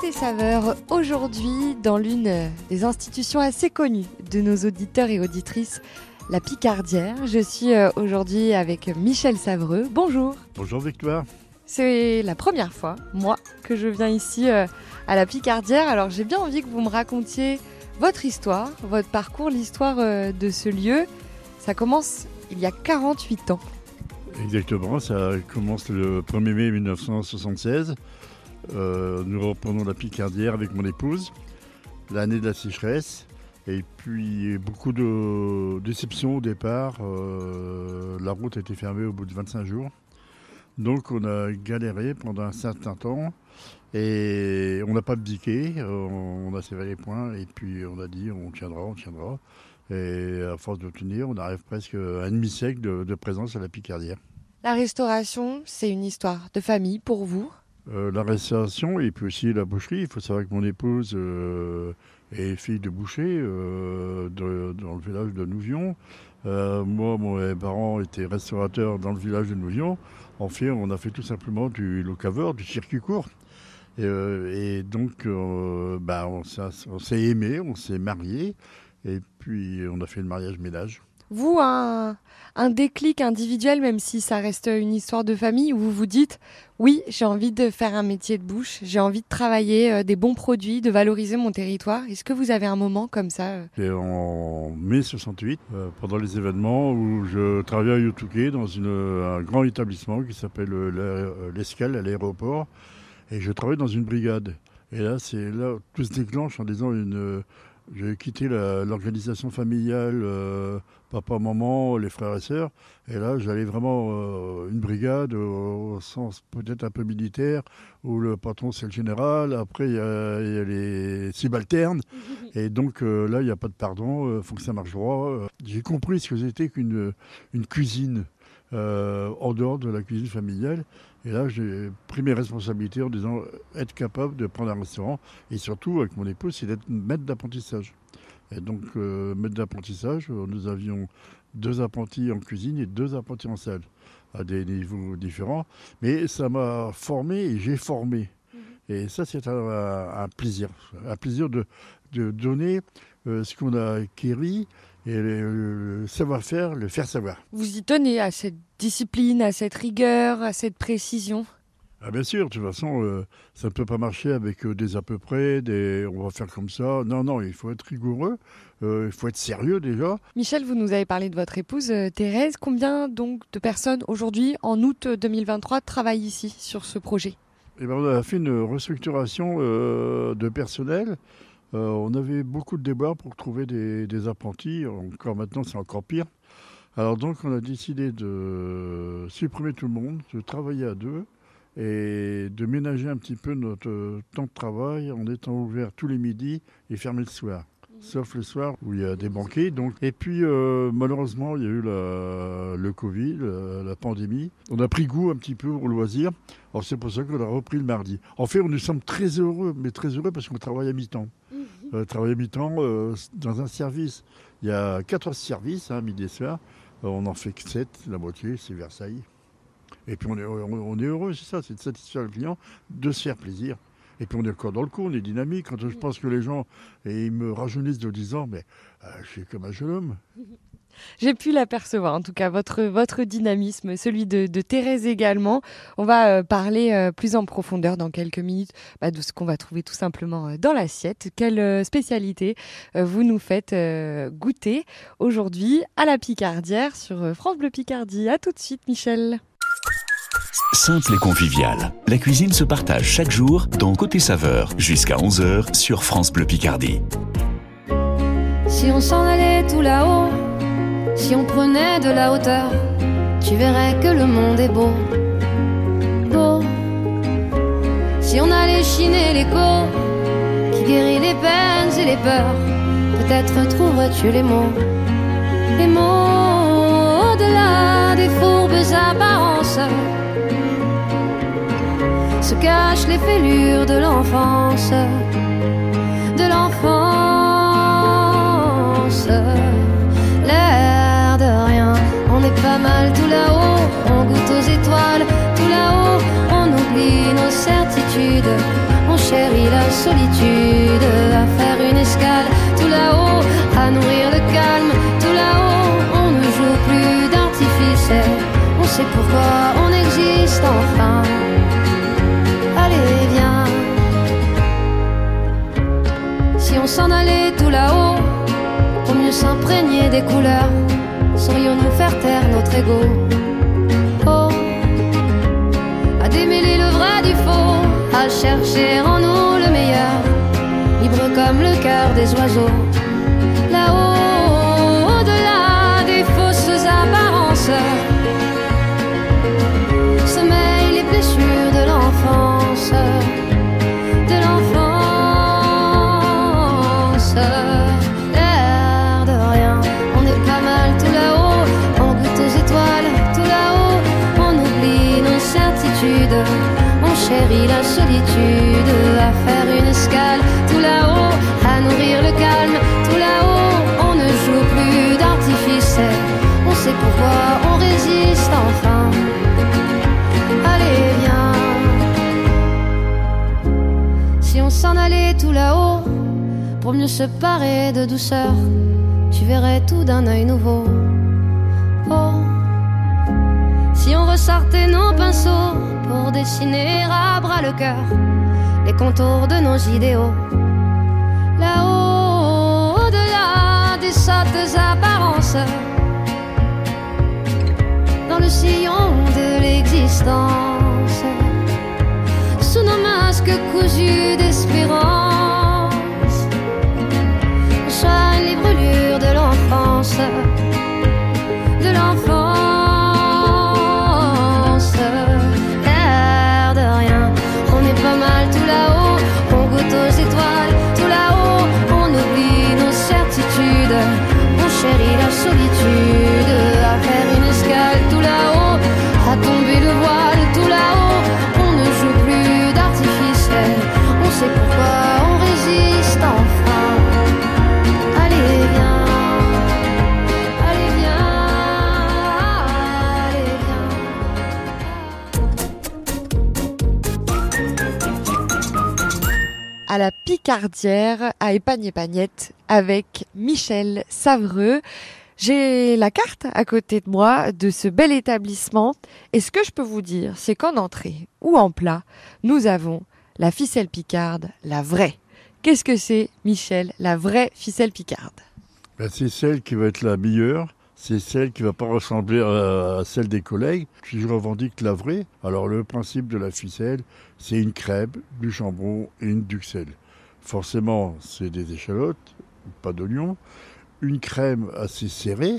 Côté saveur, aujourd'hui dans l'une des institutions assez connues de nos auditeurs et auditrices, la Picardière. Je suis euh, aujourd'hui avec Michel Savreux. Bonjour. Bonjour Victoire. C'est la première fois, moi, que je viens ici euh, à la Picardière. Alors j'ai bien envie que vous me racontiez votre histoire, votre parcours, l'histoire euh, de ce lieu. Ça commence il y a 48 ans. Exactement, ça commence le 1er mai 1976. Euh, nous reprenons la Picardière avec mon épouse, l'année de la sécheresse. Et puis beaucoup de déceptions au départ. Euh, la route a été fermée au bout de 25 jours. Donc on a galéré pendant un certain temps et on n'a pas abdiqué, on a serré les points et puis on a dit on tiendra, on tiendra. Et à force de tenir, on arrive presque à un demi-siècle de, présence à la Picardière. La restauration, c'est une histoire de famille pour vous euh, La restauration et puis aussi la boucherie. Il faut savoir que mon épouse euh, est fille de boucher euh, dans le village de Nouvion. moi, mes parents étaient restaurateurs dans le village de Nouvion. En fait, on a fait tout simplement du locaveur, du circuit court. Et, donc, bah, on s'est aimé, on s'est marié. Et puis on a fait le mariage-ménage. Vous, un, déclic individuel, même si ça reste une histoire de famille, où vous vous dites, oui, j'ai envie de faire un métier de bouche, j'ai envie de travailler euh, des bons produits, de valoriser mon territoire. Est-ce que vous avez un moment comme ça euh en mai 68, euh, pendant les événements, où je travaillais à Yotouké dans un grand établissement qui s'appelle l'Escale à l'aéroport. Et je travaille dans une brigade. Et là, c'est là tout se déclenche en disant une j'ai quitté l'organisation familiale, euh, papa, maman, les frères et sœurs. Et là, j'allais vraiment euh, une brigade au, sens peut-être un peu militaire, où le patron c'est le général. Après, il y, a les subalternes. Et donc euh, là, il n'y a pas de pardon, il faut que ça marche droit. J'ai compris ce que c'était qu'une une cuisine. en dehors de la cuisine familiale. Et là, j'ai pris mes responsabilités en disant être capable de prendre un restaurant. Et surtout, avec mon épouse, c'est d'être maître d'apprentissage. Et donc, euh, maître d'apprentissage, euh, nous avions deux apprentis en cuisine et deux apprentis en salle, à des niveaux différents. Mais ça m'a formé et j'ai formé. Mhm. Et ça, c'est un, plaisir. Un plaisir de, de donner euh, ce qu'on a acquis et le, savoir-faire, le faire savoir. Vous y tenez à cette discipline, à cette rigueur, à cette précision? Ah bien sûr, de toute façon, euh, ça ne peut pas marcher avec euh, des à peu près, des on va faire comme ça. Non, non, il faut être rigoureux, euh, il faut être sérieux déjà. Michel, vous nous avez parlé de votre épouse Thérèse. Combien donc de personnes aujourd'hui, en août 2023, travaillent ici sur ce projet? Eh ben, On a fait une restructuration de personnel. Euh, on avait beaucoup de débats pour trouver des, apprentis. Encore maintenant, c'est encore pire. Alors donc, on a décidé de supprimer tout le monde, de travailler à deux et de ménager un petit peu notre temps de travail en étant ouvert tous les midis et fermé le soir sauf le soir où il y a des banquets. Donc. Et puis euh, malheureusement, il y a eu le Covid, la, pandémie. On a pris goût un petit peu au loisir. Alors c'est pour ça qu'on a repris le mardi. En fait, nous sommes très heureux, mais très heureux parce qu'on travaille à mi-temps. Mhm. Euh, travaille à mi-temps euh, dans un service. Il y a quatre services, hein, midi et soir. on en fait que sept, la moitié, c'est Versailles. Et puis on est, on est heureux, c'est ça, c'est de satisfaire le client, de se faire plaisir. Et puis on est encore dans le coup, on est dynamique. Quand je pense que les gens et ils me rajeunissent de 10 ans, mais euh, je suis comme un jeune homme. J'ai pu l'apercevoir, en tout cas, votre, votre dynamisme, celui de, Thérèse également. On va euh, parler euh, plus en profondeur dans quelques minutes bah, de ce qu'on va trouver tout simplement dans l'assiette. Quelle spécialité vous nous faites goûter aujourd'hui à la Picardière sur France Bleu Picardie. À tout de suite, Michel. Simple et convivial. La cuisine se partage chaque jour dans Côté Saveur jusqu'à 11h sur France Bleu Picardie. Si on s'en allait tout là-haut, si on prenait de la hauteur, tu verrais que le monde est beau. Beau. Si on allait chiner l'écho qui guérit les peines et les peurs, peut-être trouverais-tu les mots. Les mots au-delà des fourbes apparences se cachent les fêlures de l'enfance, de l'enfance. L'air de rien, on est pas mal tout là-haut, on goûte aux étoiles, tout là-haut, on oublie nos certitudes, on chérit la solitude, à faire une escale tout là-haut, à nourrir le calme tout là-haut. On ne joue plus d'artifice, on sait pourquoi on existe enfin. Allez, viens. Si on s'en allait tout là-haut, pour mieux s'imprégner des couleurs, saurions-nous faire taire notre ego? Oh, à démêler le vrai du faux, à chercher en nous le meilleur, libre comme le cœur des oiseaux. La solitude, à faire une escale tout là-haut, à nourrir le calme tout là-haut, on ne joue plus d'artifice, on sait pourquoi on résiste enfin. Allez, viens. Si on s'en allait tout là-haut, pour mieux se parer de douceur, tu verrais tout d'un œil nouveau. Oh, si on ressortait nos pinceaux pour dessiner à bras le cœur les contours de nos idéaux. Là-haut, au-delà des sottes apparences, dans le sillon de l'existence, sous nos masques cousus d'espérance, Picardière à Épagne-Épagnette avec Michel Savreux. J'ai la carte à côté de moi de ce bel établissement et ce que je peux vous dire, c'est qu'en entrée ou en plat, nous avons la ficelle picarde, la vraie. Qu'est-ce que c'est, Michel, la vraie ficelle picarde Ben, c'est celle qui va être la meilleure. C'est celle qui va pas ressembler à, celle des collègues. Je revendique la vraie. Alors le principe de la ficelle, c'est une crêpe, du jambon et une duxelle. Forcément, c'est des échalotes, pas d'oignons, une crème assez serrée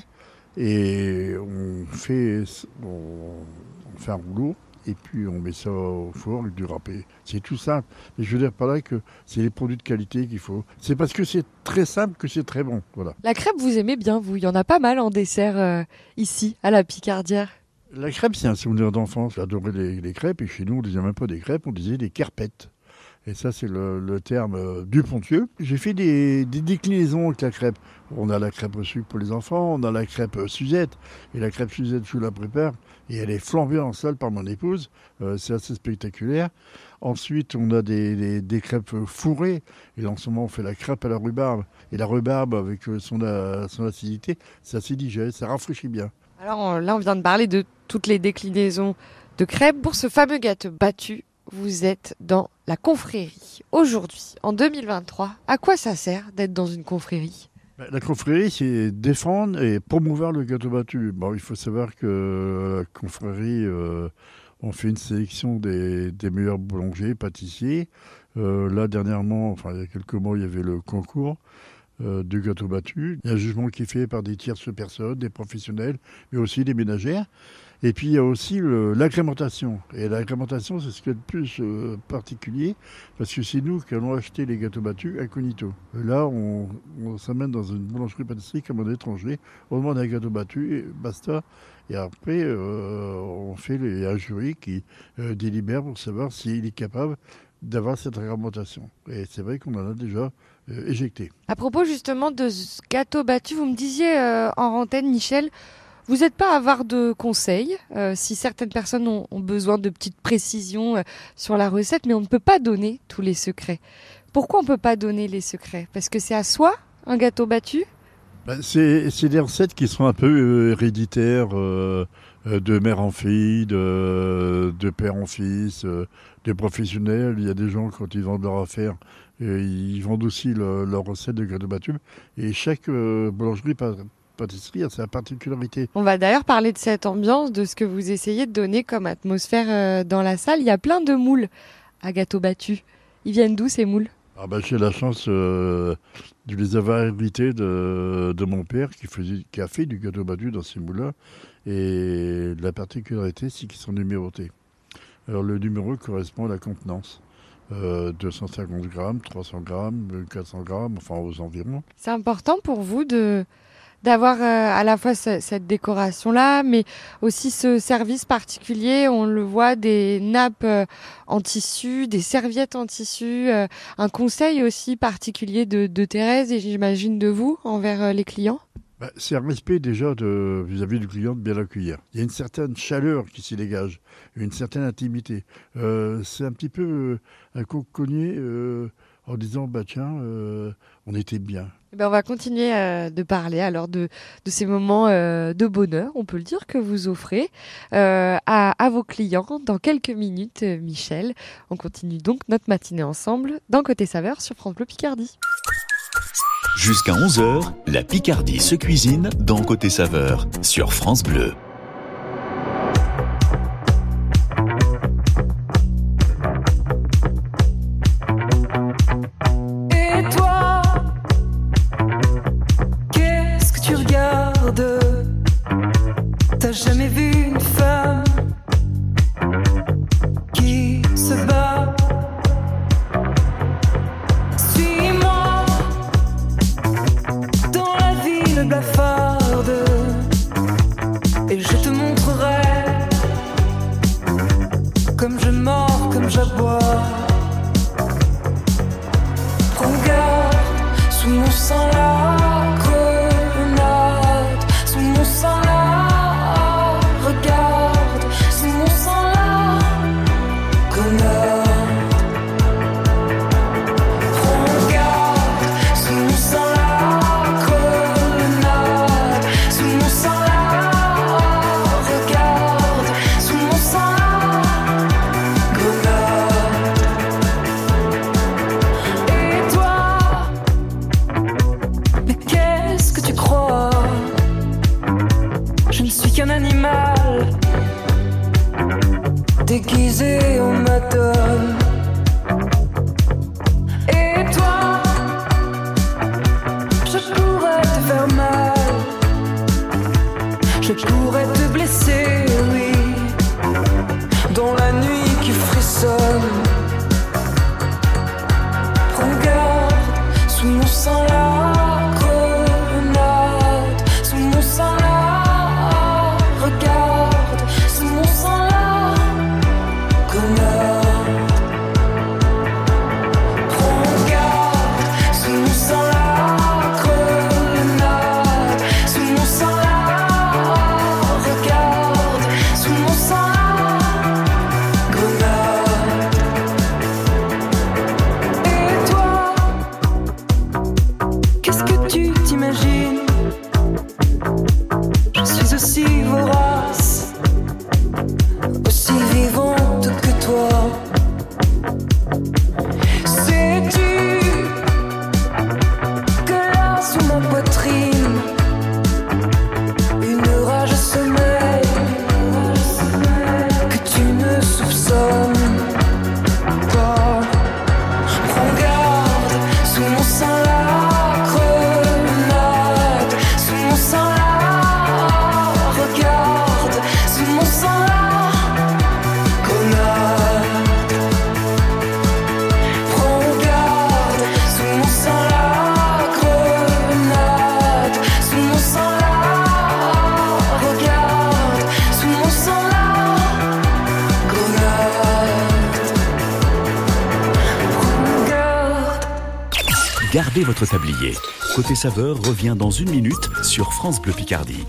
et on fait, on, on fait un rouleau et puis on met ça au four avec du râpé. C'est tout simple. Mais je veux dire par là que c'est les produits de qualité qu'il faut. C'est parce que c'est très simple que c'est très bon. Voilà. La crêpe, vous aimez bien, vous? Il y en a pas mal en dessert euh, ici, à la Picardière. La crêpe, c'est un souvenir d'enfance. J'adorais les, les crêpes et chez nous, on disait même pas des crêpes, on disait des carpettes. Et ça, c'est le, terme euh, du Pontieux. J'ai fait des, déclinaisons avec la crêpe. On a la crêpe au sucre pour les enfants, on a la crêpe euh, Suzette. Et la crêpe Suzette, je la prépare. Et elle est flambée en salle par mon épouse. Euh, c'est assez spectaculaire. Ensuite, on a des, crêpes fourrées. Et en ce moment, on fait la crêpe à la rhubarbe. Et la rhubarbe, avec son, acidité, c'est assez ça rafraîchit bien. Alors là, on vient de parler de toutes les déclinaisons de crêpes. Pour ce fameux gâteau battu, vous êtes dans la confrérie. Aujourd'hui, en 2023, à quoi ça sert d'être dans une confrérie? Ben, La confrérie, c'est défendre et promouvoir le gâteau battu. Bon, il faut savoir que la confrérie, euh, on fait une sélection des, meilleurs boulangers, pâtissiers. Euh, là, dernièrement, enfin, il y a quelques mois, il y avait le concours euh, du gâteau battu. Il y a un jugement qui est fait par des tierces personnes, des professionnels, mais aussi des ménagères. Et puis, il y a aussi l'agrémentation. Et l'agrémentation, c'est ce qui est le plus euh, particulier, parce que c'est nous qui allons acheter les gâteaux battus incognito. Là, on, s'amène dans une boulangerie-pâtisserie comme un étranger, on demande un gâteau battu, et basta. Et après, euh, on fait un jury qui euh, délibère pour savoir s'il est capable d'avoir cette agrémentation. Et c'est vrai qu'on en a déjà éjecté. À propos justement de ce gâteau battu, vous me disiez en antenne, Michel, Vous n'êtes pas avare de conseils, euh, si certaines personnes ont, besoin de petites précisions euh, sur la recette, mais on ne peut pas donner tous les secrets. Pourquoi on ne peut pas donner les secrets? Parce que c'est à soi un gâteau battu? Ben, C'est des recettes qui sont un peu euh, héréditaires, de mère en fille, de, père en fils, des professionnels. Il y a des gens, quand ils vendent leur affaire, ils vendent aussi leurs leur recettes de gâteau battu. Et chaque boulangerie pâtisserie a sa particularité. On va d'ailleurs parler de cette ambiance, de ce que vous essayez de donner comme atmosphère dans la salle. Il y a plein de moules à gâteau battu. Ils viennent d'où ces moules? Ah bah, J'ai la chance euh, de les avoir hérités de, de, mon père qui, faisait, qui a fait du gâteau battu dans ces moules-là. Et la particularité, c'est qu'ils sont numérotés. Alors le numéro correspond à la contenance. Euh, 250 grammes, 300 grammes, 400 grammes, enfin aux environs. C'est important pour vous de, d'avoir euh, à la fois ce, cette décoration-là, mais aussi ce service particulier. On le voit, des nappes euh, en tissu, des serviettes en tissu, euh, un conseil aussi particulier de, de Thérèse et j'imagine de vous envers les clients. Bah, c'est un respect déjà vis-à-vis du client de bien l'accueillir. Il y a une certaine chaleur qui s'y dégage, une certaine intimité. C'est un petit peu un coconier en disant bah tiens, on était bien. Eh ben on va continuer euh, de parler alors de, de ces moments euh, de bonheur, on peut le dire, que vous offrez euh, à, à, vos clients dans quelques minutes, euh, Michel. On continue donc notre matinée ensemble dans Côté Saveur sur France Bleu Picardie. Jusqu'à 11h, la Picardie se cuisine dans Côté Saveur sur France Bleu. far. Gardez votre tablier. Côté saveur revient dans une minute sur France Bleu Picardie.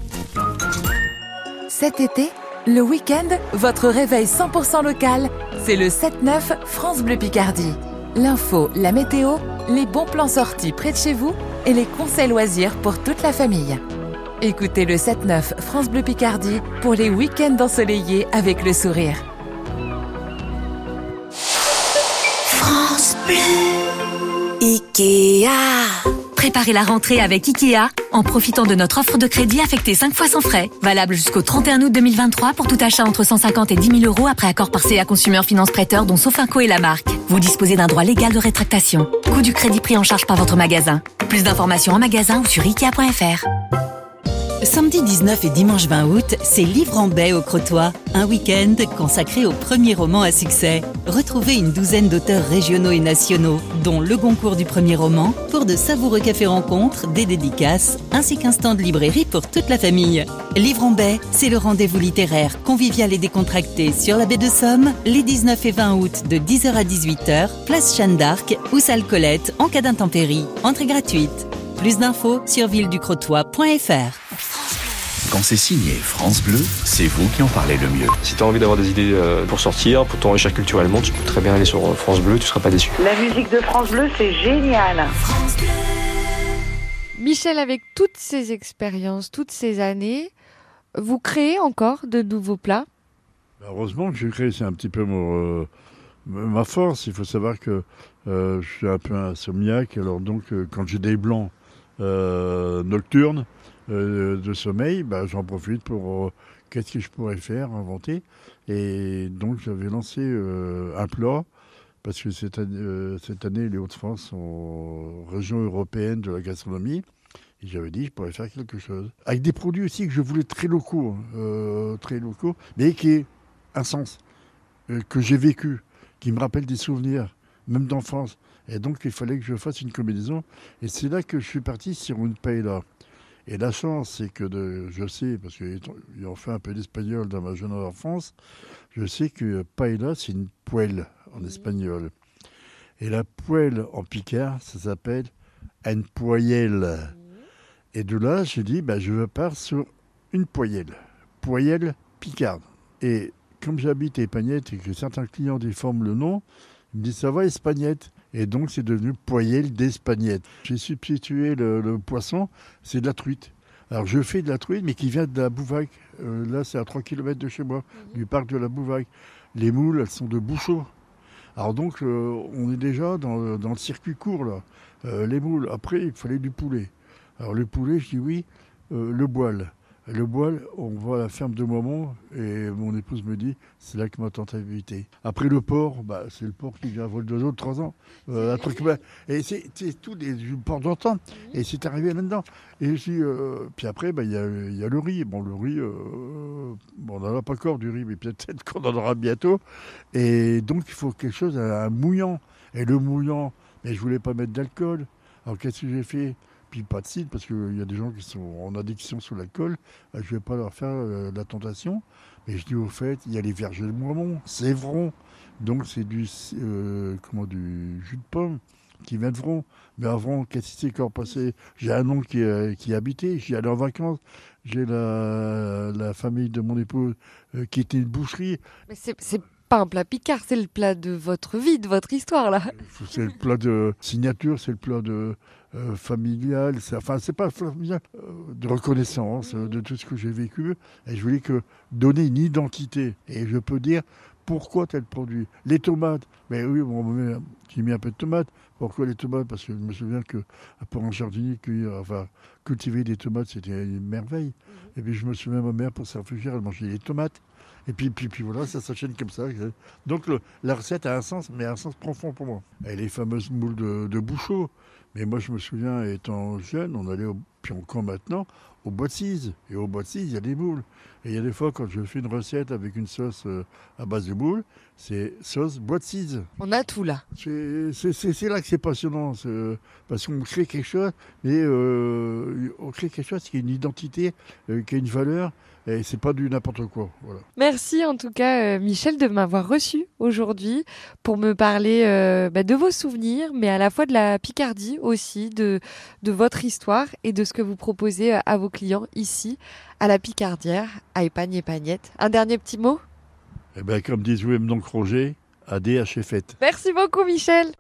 Cet été, le week-end, votre réveil 100% local, c'est le 7-9 France Bleu Picardie. L'info, la météo, les bons plans sortis près de chez vous et les conseils loisirs pour toute la famille. Écoutez le 7-9 France Bleu Picardie pour les week-ends ensoleillés avec le sourire. France Bleu. Ikea. Préparez la rentrée avec Ikea en profitant de notre offre de crédit affectée 5 fois sans frais. Valable jusqu'au 31 août 2023 pour tout achat entre 150 et 10 000 euros après accord par CA Consumer Finance Prêteur dont Sofinco et la marque. Vous disposez d'un droit légal de rétractation. Coût du crédit pris en charge par votre magasin. Plus d'informations en magasin ou sur Ikea.fr. Samedi 19 et dimanche 20 août, c'est Livre en baie au Crotoy, un week-end consacré au premier roman à succès. Retrouvez une douzaine d'auteurs régionaux et nationaux, dont le concours du premier roman, pour de savoureux cafés rencontres, des dédicaces, ainsi qu'un stand de librairie pour toute la famille. Livre en baie, c'est le rendez-vous littéraire convivial et décontracté sur la baie de Somme, les 19 et 20 août de 10h à 18h, place Jeanne d'Arc ou salle Colette en cas d'intempérie. Entrée gratuite. Plus d'infos sur villedukrotoy.fr. Quand c'est signé France Bleu, c'est vous qui en parlez le mieux. Si tu as envie d'avoir des idées euh, pour sortir, pour t'enrichir culturellement, tu peux très bien aller sur France Bleu, tu seras pas déçu. La musique de France Bleu, c'est génial. Michel, avec toutes ces expériences, toutes ces années, vous créez encore de nouveaux plats? Heureusement que je crée, c'est un petit peu mon, euh, ma force. Il faut savoir que euh, je suis un peu insomniaque, alors donc euh, quand j'ai des blancs euh, nocturnes euh, de sommeil, bah, j'en profite pour euh, qu'est-ce que je pourrais faire, inventer. Et donc j'avais lancé euh, un plat, parce que cette année, les Hauts-de-France sont région européenne de la gastronomie. Et j'avais dit, je pourrais faire quelque chose. Avec des produits aussi que je voulais très locaux, très locaux, mais qui aient un sens, que j'ai vécu, qui me rappellent des souvenirs, même d'enfance. Et donc, il fallait que je fasse une combinaison. Et c'est là que je suis parti sur une paella. Et la chance, c'est que de, je sais, parce qu'ayant fait un peu d'espagnol dans ma jeune enfance, je sais que paella, c'est une poêle en espagnol. Et la poêle en picard, ça s'appelle une poyelle. Et de là, j'ai dit, bah, je pars sur une poyelle. Poyelle picarde. Et comme j'habite à Espagnette et que certains clients déforment le nom, ils me disent, ça va, Espagnette? Et donc, c'est devenu poyelle d'Espagnette. J'ai substitué le, le poisson, c'est de la truite. Alors, je fais de la truite, mais qui vient de la Bouvac. Euh, là, c'est à 3 km de chez moi, du parc de la Bouvac. Les moules, elles sont de Bouchot. Alors donc, euh, on est déjà dans, dans le circuit court, là. Euh, les moules. Après, il fallait du poulet. Alors le poulet, je dis oui, euh, le boile. Le boile, on à la ferme de Momont et mon épouse me dit, c'est là que ma tante a habité. Après le porc, bah, c'est le porc qui vient à vol d'oiseau de 3 ans. Euh, un truc, bah, et c'est tout des du porc d'antan. Et c'est arrivé là-dedans. Et je dis, euh, puis après, bah, il y, a, il y a le riz. Bon, le riz, euh, bon, on n'en a pas encore du riz, mais peut-être qu'on en aura bientôt. Et donc, il faut quelque chose, un mouillant. Et le mouillant, mais je voulais pas mettre d'alcool. Alors qu'est-ce que j'ai fait? Puis pas de cidre, parce qu'il y a des gens qui sont en addiction sous l'alcool. Euh, Je vais pas leur faire euh, la tentation. Mais je dis au fait, il y a les vergers de Moimont, Sévron. Donc c'est du, euh, comment, du jus de pomme qui vient de Vron. Mais avant, qu'est-ce qui s'est encore passé? J'ai un oncle qui, euh, qui habitait, j'y allais en vacances. J'ai la, la famille de mon épouse qui était une boucherie. Mais c'est c'est pas un plat picard, c'est le plat de votre vie, de votre histoire là. C'est le plat de signature, c'est le plat de euh, familial, enfin c'est pas familial, euh, de reconnaissance euh, de tout ce que j'ai vécu. Et je voulais que donner une identité. Et je peux dire pourquoi tel produit. Les tomates, mais oui, on met- j'ai mis un peu de tomates. Pourquoi les tomates? Parce que je me souviens que pour un jardinier, cueillir- enfin, cultiver des tomates, c'était une merveille. Et puis je me souviens, ma mère, pour se elle mangeait des tomates. Et puis, puis, puis voilà, ça s'enchaîne comme ça. Donc le- la recette a un sens, mais un sens profond pour moi. Et les fameuses moules de, de Bouchot. Mais moi, je me souviens, étant jeune, on allait, au, puis encore maintenant, au bois de cise. Et au bois de cise, il y a des moules. Et il y a des fois, quand je fais une recette avec une sauce euh, à base de moules, c'est sauce cise. On a tout là. C'est là que c'est passionnant, parce qu'on crée quelque chose, mais euh, on crée quelque chose qui a une identité, euh, qui a une valeur, Et c'est pas du n'importe quoi. Voilà. Merci en tout cas, euh, Michel, de m'avoir reçu aujourd'hui pour me parler euh, bah, de vos souvenirs, mais à la fois de la Picardie aussi, de, de votre histoire et de ce que vous proposez euh, à vos clients ici, à la Picardière, à Épagne et Pagnette. Un dernier petit mot? Eh bien, comme disent vous donc Roger, ADH est faite. Merci beaucoup, Michel.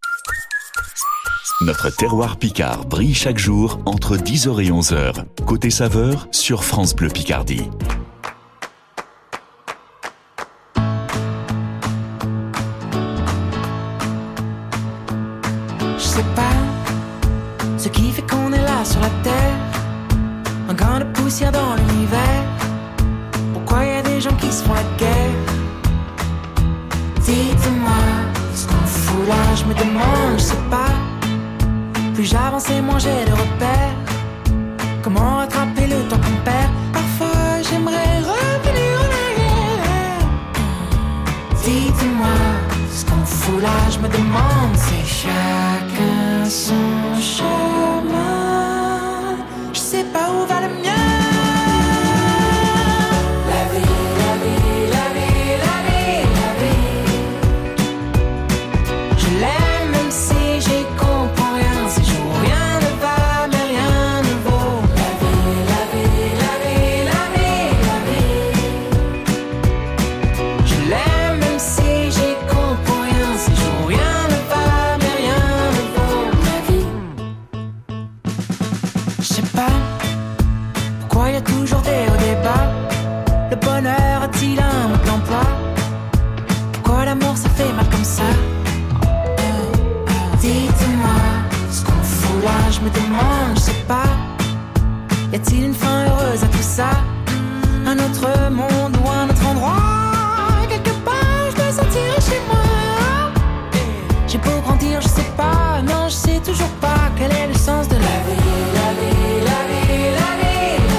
Notre terroir Picard brille chaque jour entre 10h et 11h. Côté saveur sur France Bleu Picardie. Bonheur a-t-il un Pourquoi l'amour ça fait mal comme ça? Dites-moi ce qu'on fout là, je me demande, je sais pas. Y a-t-il une fin heureuse à tout ça? Un autre monde ou un autre endroit? Quelque part, je me sentirai chez moi. J'ai beau grandir, je sais pas, non, je sais toujours pas quel est le sens de la vie. La vie, la vie, la vie, la vie.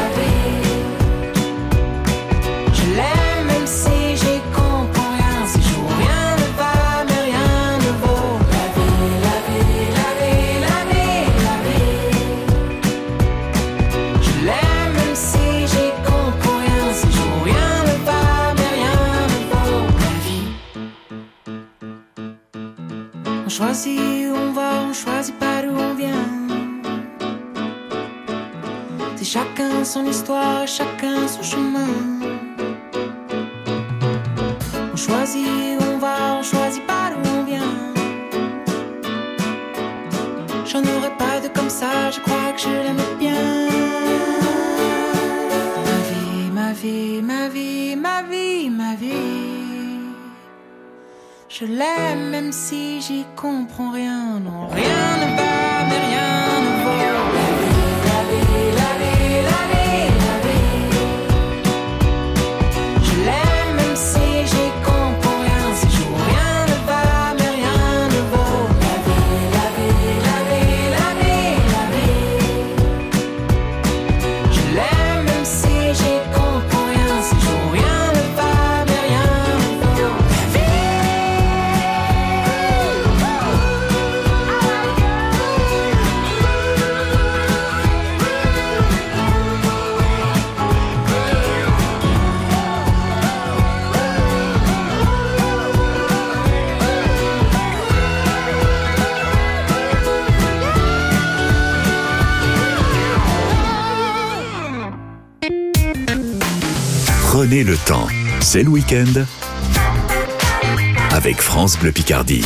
Choisit où on va, on choisit pas d'où on vient. C'est chacun son histoire, chacun son chemin. On choisit où on va, on choisit pas d'où on vient. J'en aurais pas de comme ça, je crois que je l'aime Je l'aime même si j'y comprends rien. Non, rien C'est le week-end avec France Bleu Picardie.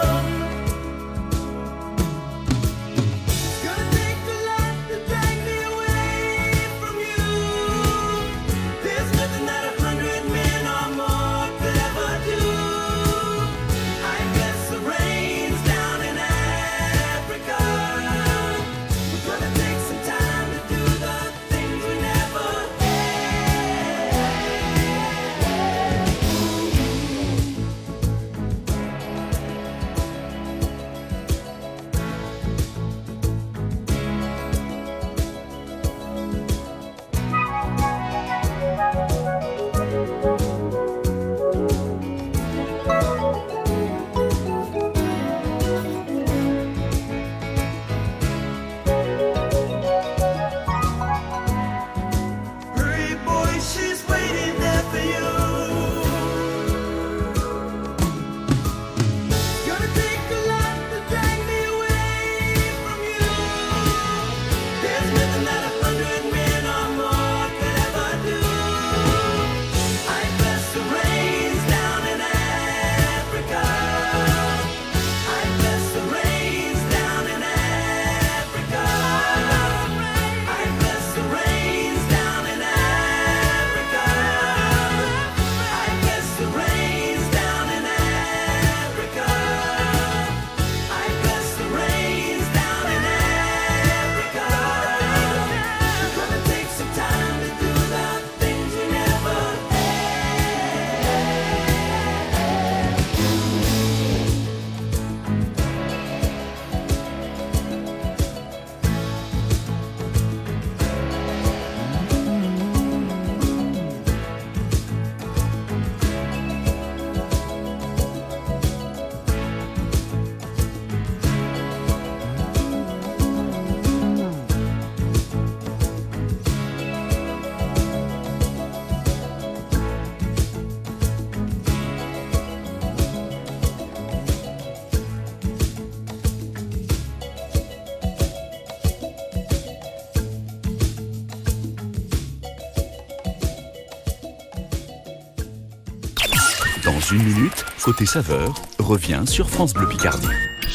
Côté saveur revient sur France Bleu Picardie.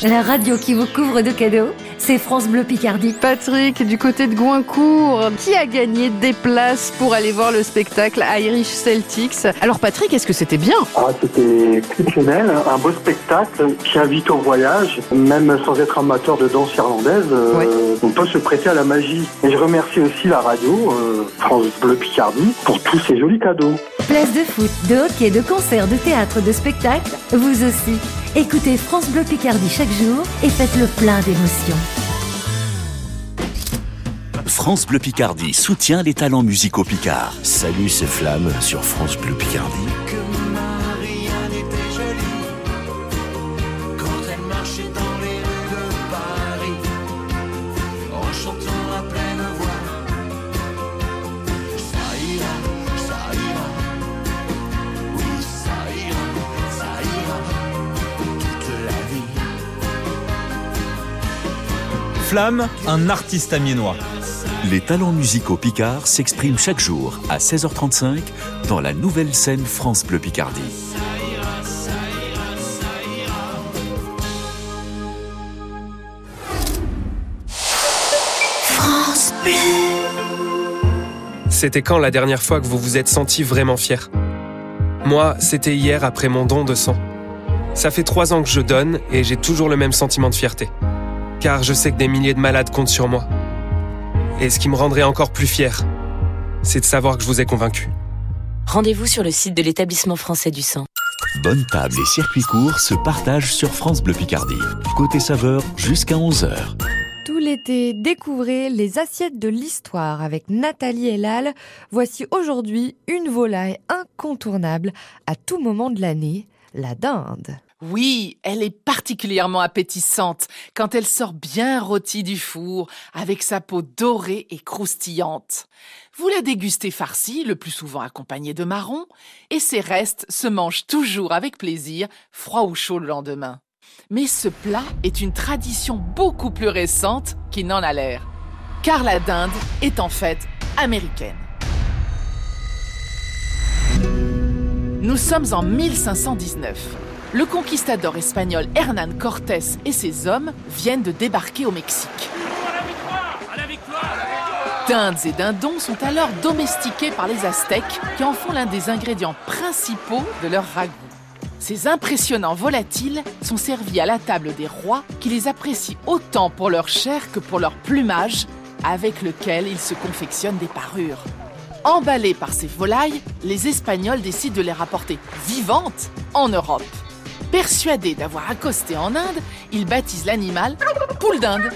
La radio qui vous couvre de cadeaux, c'est France Bleu Picardie. Patrick, du côté de Goincourt, qui a gagné des places pour aller voir le spectacle Irish Celtics? Alors Patrick, est-ce que c'était bien? Ah, c'était exceptionnel, un beau spectacle qui invite au voyage, même sans être amateur de danse irlandaise, euh, on peut se prêter à la magie. Et je remercie aussi la radio, euh, France Bleu Picardie, pour tous ces jolis cadeaux. Place de foot, de hockey, de concert, de théâtre, de spectacle, vous aussi. Écoutez France Bleu Picardie chaque jour et faites le plein d'émotions. France Bleu Picardie soutient les talents musicaux picards. Salut, c'est Flamme sur France Bleu Picardie. Marianne était jolie quand elle marchait dans les rues de Paris en chantant à pleine voix. Ça ira, ça ira, oui ça ira, ça ira toute la vie. Flamme, un artiste amiénois. Les talents musicaux Picard s'expriment chaque jour à 16h35 dans la nouvelle scène France Bleu Picardie. France Bleu. C'était quand la dernière fois que vous vous êtes senti vraiment fier Moi, c'était hier après mon don de sang. Ça fait trois ans que je donne et j'ai toujours le même sentiment de fierté. Car je sais que des milliers de malades comptent sur moi. Et ce qui me rendrait encore plus fier, c'est de savoir que je vous ai convaincu. Rendez-vous sur le site de l'établissement français du sang. Bonne table et circuit court se partagent sur France Bleu Picardie. Côté saveur jusqu'à 11h. Tout l'été, découvrez les assiettes de l'histoire avec Nathalie Elal. Voici aujourd'hui une volaille incontournable à tout moment de l'année, la dinde. Oui, elle est particulièrement appétissante quand elle sort bien rôtie du four, avec sa peau dorée et croustillante. Vous la dégustez farcie, le plus souvent accompagnée de marron, et ses restes se mangent toujours avec plaisir, froid ou chaud le lendemain. Mais ce plat est une tradition beaucoup plus récente qu'il n'en a l'air, car la dinde est en fait américaine. Nous sommes en 1519. Le conquistador espagnol Hernán Cortés et ses hommes viennent de débarquer au Mexique. Dindes et dindons sont alors domestiqués par les Aztèques qui en font l'un des ingrédients principaux de leur ragoût. Ces impressionnants volatiles sont servis à la table des rois qui les apprécient autant pour leur chair que pour leur plumage avec lequel ils se confectionnent des parures. Emballés par ces volailles, les Espagnols décident de les rapporter vivantes en Europe. Persuadés d'avoir accosté en Inde, ils baptisent l'animal poule d'Inde.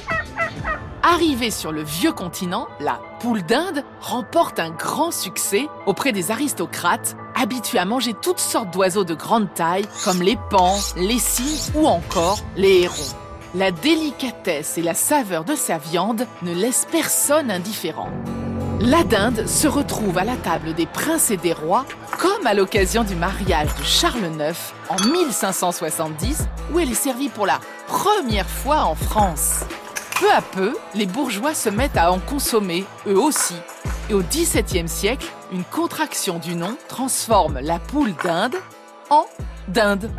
Arrivée sur le vieux continent, la poule d'Inde remporte un grand succès auprès des aristocrates habitués à manger toutes sortes d'oiseaux de grande taille comme les pans, les cygnes ou encore les hérons. La délicatesse et la saveur de sa viande ne laissent personne indifférent. La dinde se retrouve à la table des princes et des rois, comme à l'occasion du mariage de Charles IX en 1570, où elle est servie pour la première fois en France. Peu à peu, les bourgeois se mettent à en consommer, eux aussi. Et au XVIIe siècle, une contraction du nom transforme la poule d'Inde en dinde.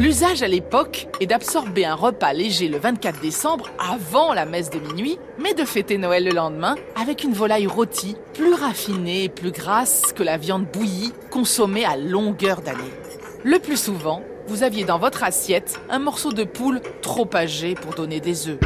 L'usage à l'époque est d'absorber un repas léger le 24 décembre avant la messe de minuit, mais de fêter Noël le lendemain avec une volaille rôtie, plus raffinée et plus grasse que la viande bouillie consommée à longueur d'année. Le plus souvent, vous aviez dans votre assiette un morceau de poule trop âgé pour donner des œufs.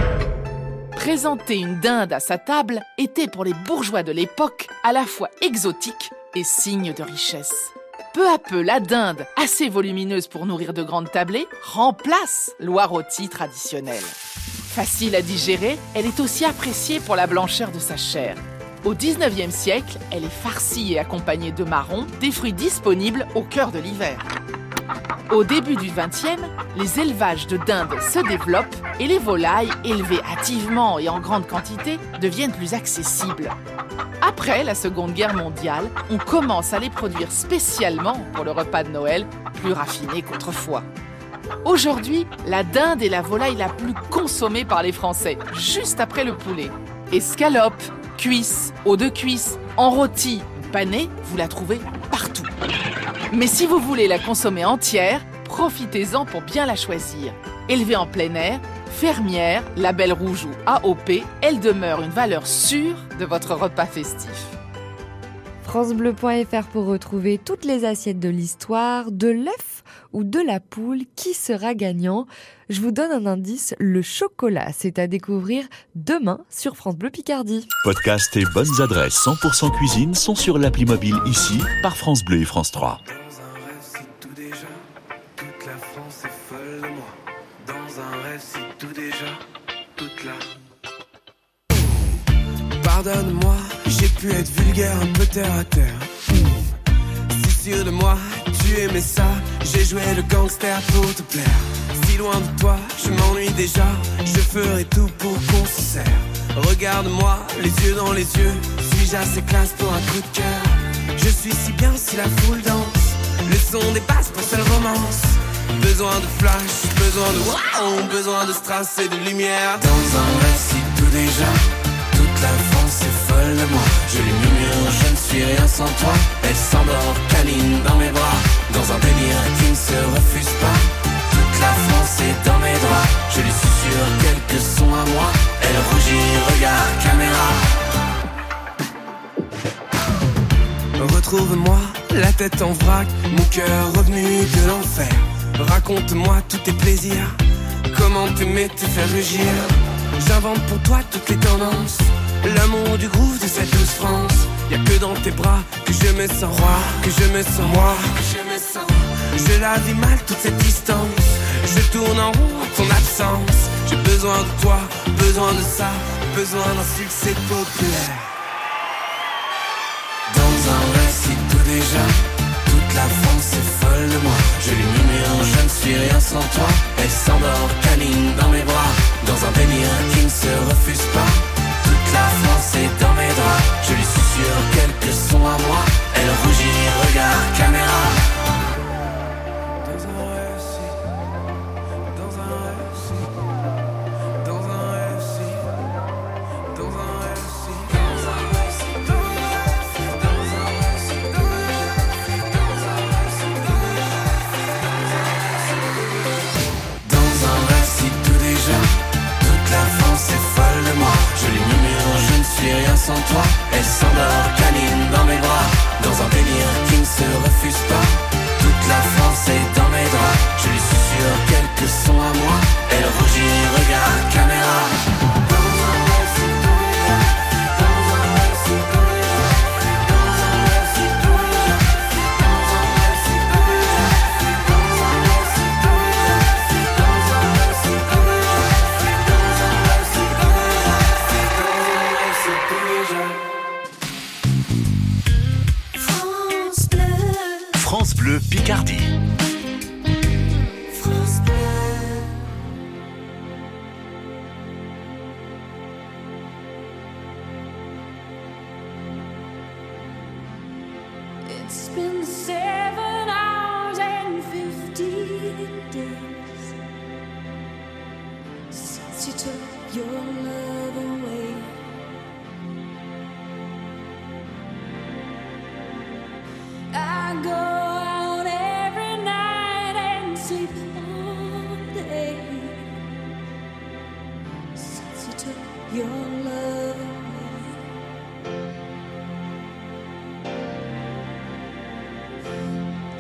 Présenter une dinde à sa table était pour les bourgeois de l'époque à la fois exotique et signe de richesse. Peu à peu, la dinde, assez volumineuse pour nourrir de grandes tablées, remplace l'oie rôtie traditionnelle. Facile à digérer, elle est aussi appréciée pour la blancheur de sa chair. Au 19e siècle, elle est farcie et accompagnée de marrons, des fruits disponibles au cœur de l'hiver. Au début du 20e, les élevages de dinde se développent et les volailles, élevées hâtivement et en grande quantité, deviennent plus accessibles. Après la Seconde Guerre mondiale, on commence à les produire spécialement pour le repas de Noël, plus raffiné qu'autrefois. Aujourd'hui, la dinde est la volaille la plus consommée par les Français, juste après le poulet. Escalope, cuisse, eau de cuisse, en rôti, panée, vous la trouvez. Mais si vous voulez la consommer entière, profitez-en pour bien la choisir. Élevée en plein air, fermière, label rouge ou AOP, elle demeure une valeur sûre de votre repas festif. francebleu.fr pour retrouver toutes les assiettes de l'histoire, de l'œuf ou de la poule, qui sera gagnant? Je vous donne un indice, le chocolat, c'est à découvrir demain sur France Bleu Picardie. Podcast et bonnes adresses 100% cuisine sont sur l'appli mobile ici par France Bleu et France 3. tout déjà, toute la France est folle de moi. Dans un rêve, c'est tout déjà, toute la. Pardonne-moi, j'ai pu être vulgaire, un peu terre à terre. Si sûr de moi, tu aimais ça, j'ai joué le gangster pour te plaire. Si loin de toi, je m'ennuie déjà. Je ferai tout pour qu'on se serre. Regarde-moi, les yeux dans les yeux. Suis-je assez classe pour un coup de cœur? Je suis si bien si la foule danse. Le son dépasse pour seule romance. Besoin de flash, besoin de wow besoin de strass et de lumière. Dans un récit tout déjà, toute la France est folle de moi. Je lui murmure, je ne suis rien sans toi. Elle s'endort, câline dans mes bras, dans un délire en vrac, mon cœur revenu de l'enfer. Raconte-moi tous tes plaisirs, comment t'aimer te faire rugir. J'invente pour toi toutes les tendances, l'amour du groove de cette douce France. Y'a que dans tes bras que je me sens roi, que je me sens moi, que je me sens. Je la vis mal toute cette distance, je tourne en rond en ton absence. J'ai besoin de toi, besoin de ça, besoin d'un succès populaire. Dans un récit tout déjà. Je de moi. Je je ne suis rien sans toi. Elle s'endort, câline dans mes bras. Dans un délire qui ne se refuse pas. Toute la France est dans mes draps Je lui susurre quelques sons à moi. Elle rougit, regarde caméra. sans toi, elle s'endort.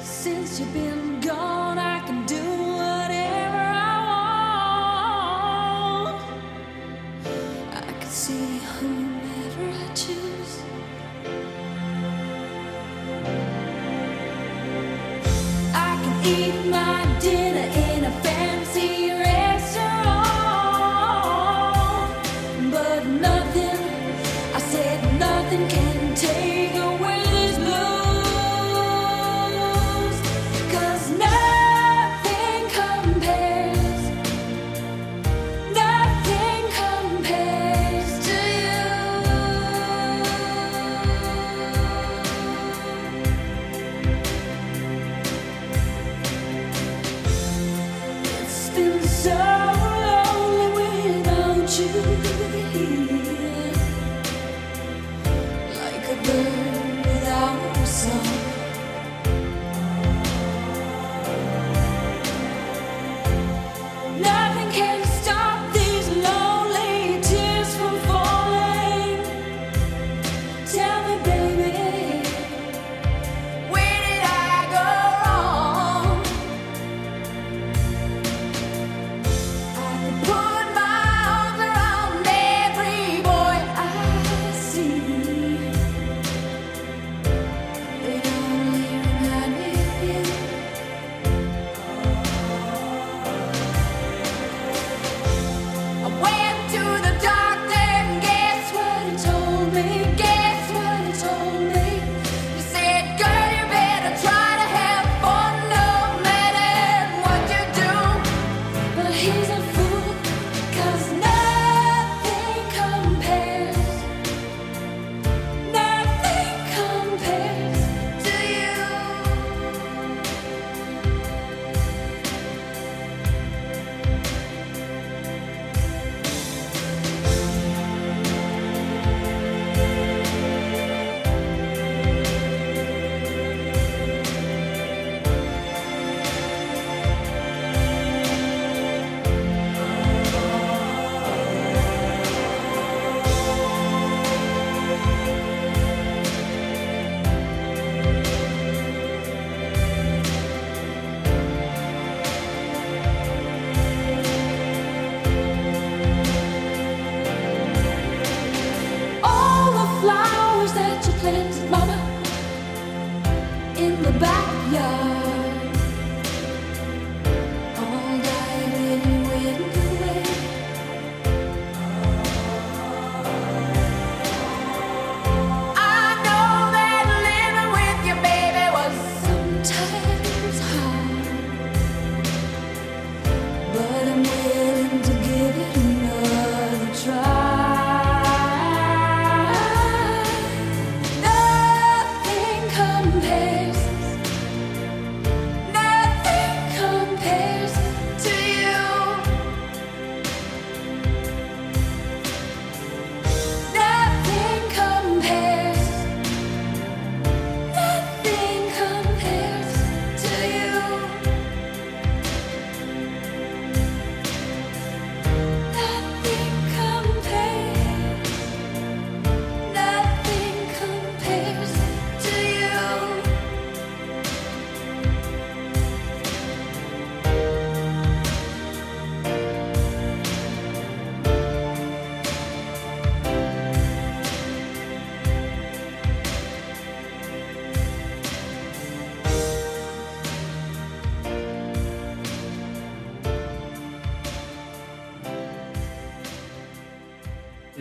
since you've been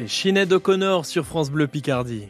Sinead O'Connor sur France Bleu Picardie.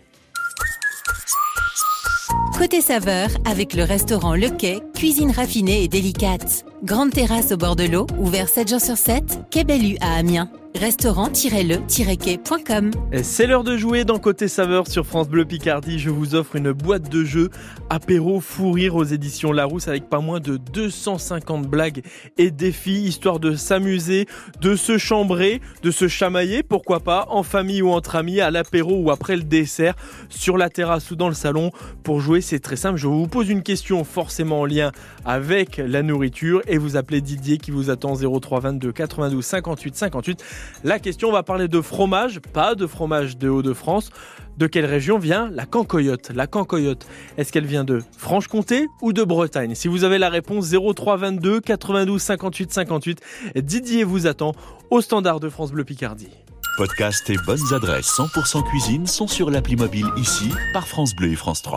Côté saveur, avec le restaurant Le Quai, cuisine raffinée et délicate. Grande terrasse au bord de l'eau, ouvert 7 jours sur 7, Quai Bellu à Amiens. Restaurant-le-quai.com C'est l'heure de jouer dans Côté Saveur sur France Bleu Picardie. Je vous offre une boîte de jeux apéro fou rire aux éditions Larousse avec pas moins de 250 blagues et défis, histoire de s'amuser, de se chambrer, de se chamailler, pourquoi pas, en famille ou entre amis, à l'apéro ou après le dessert, sur la terrasse ou dans le salon. Pour jouer, c'est très simple. Je vous pose une question forcément en lien avec la nourriture et vous appelez Didier qui vous attend 03 22 92 58 58. La question, on va parler de fromage, pas de fromage de Hauts-de-France. De quelle région vient la cancoyote? La cancoyote, est-ce qu'elle vient de Franche-Comté ou de Bretagne? Si vous avez la réponse 03 22 92 58 58, Didier vous attend au standard de France Bleu Picardie. Podcast et bonnes adresses 100% cuisine sont sur l'appli mobile ici par France Bleu et France 3.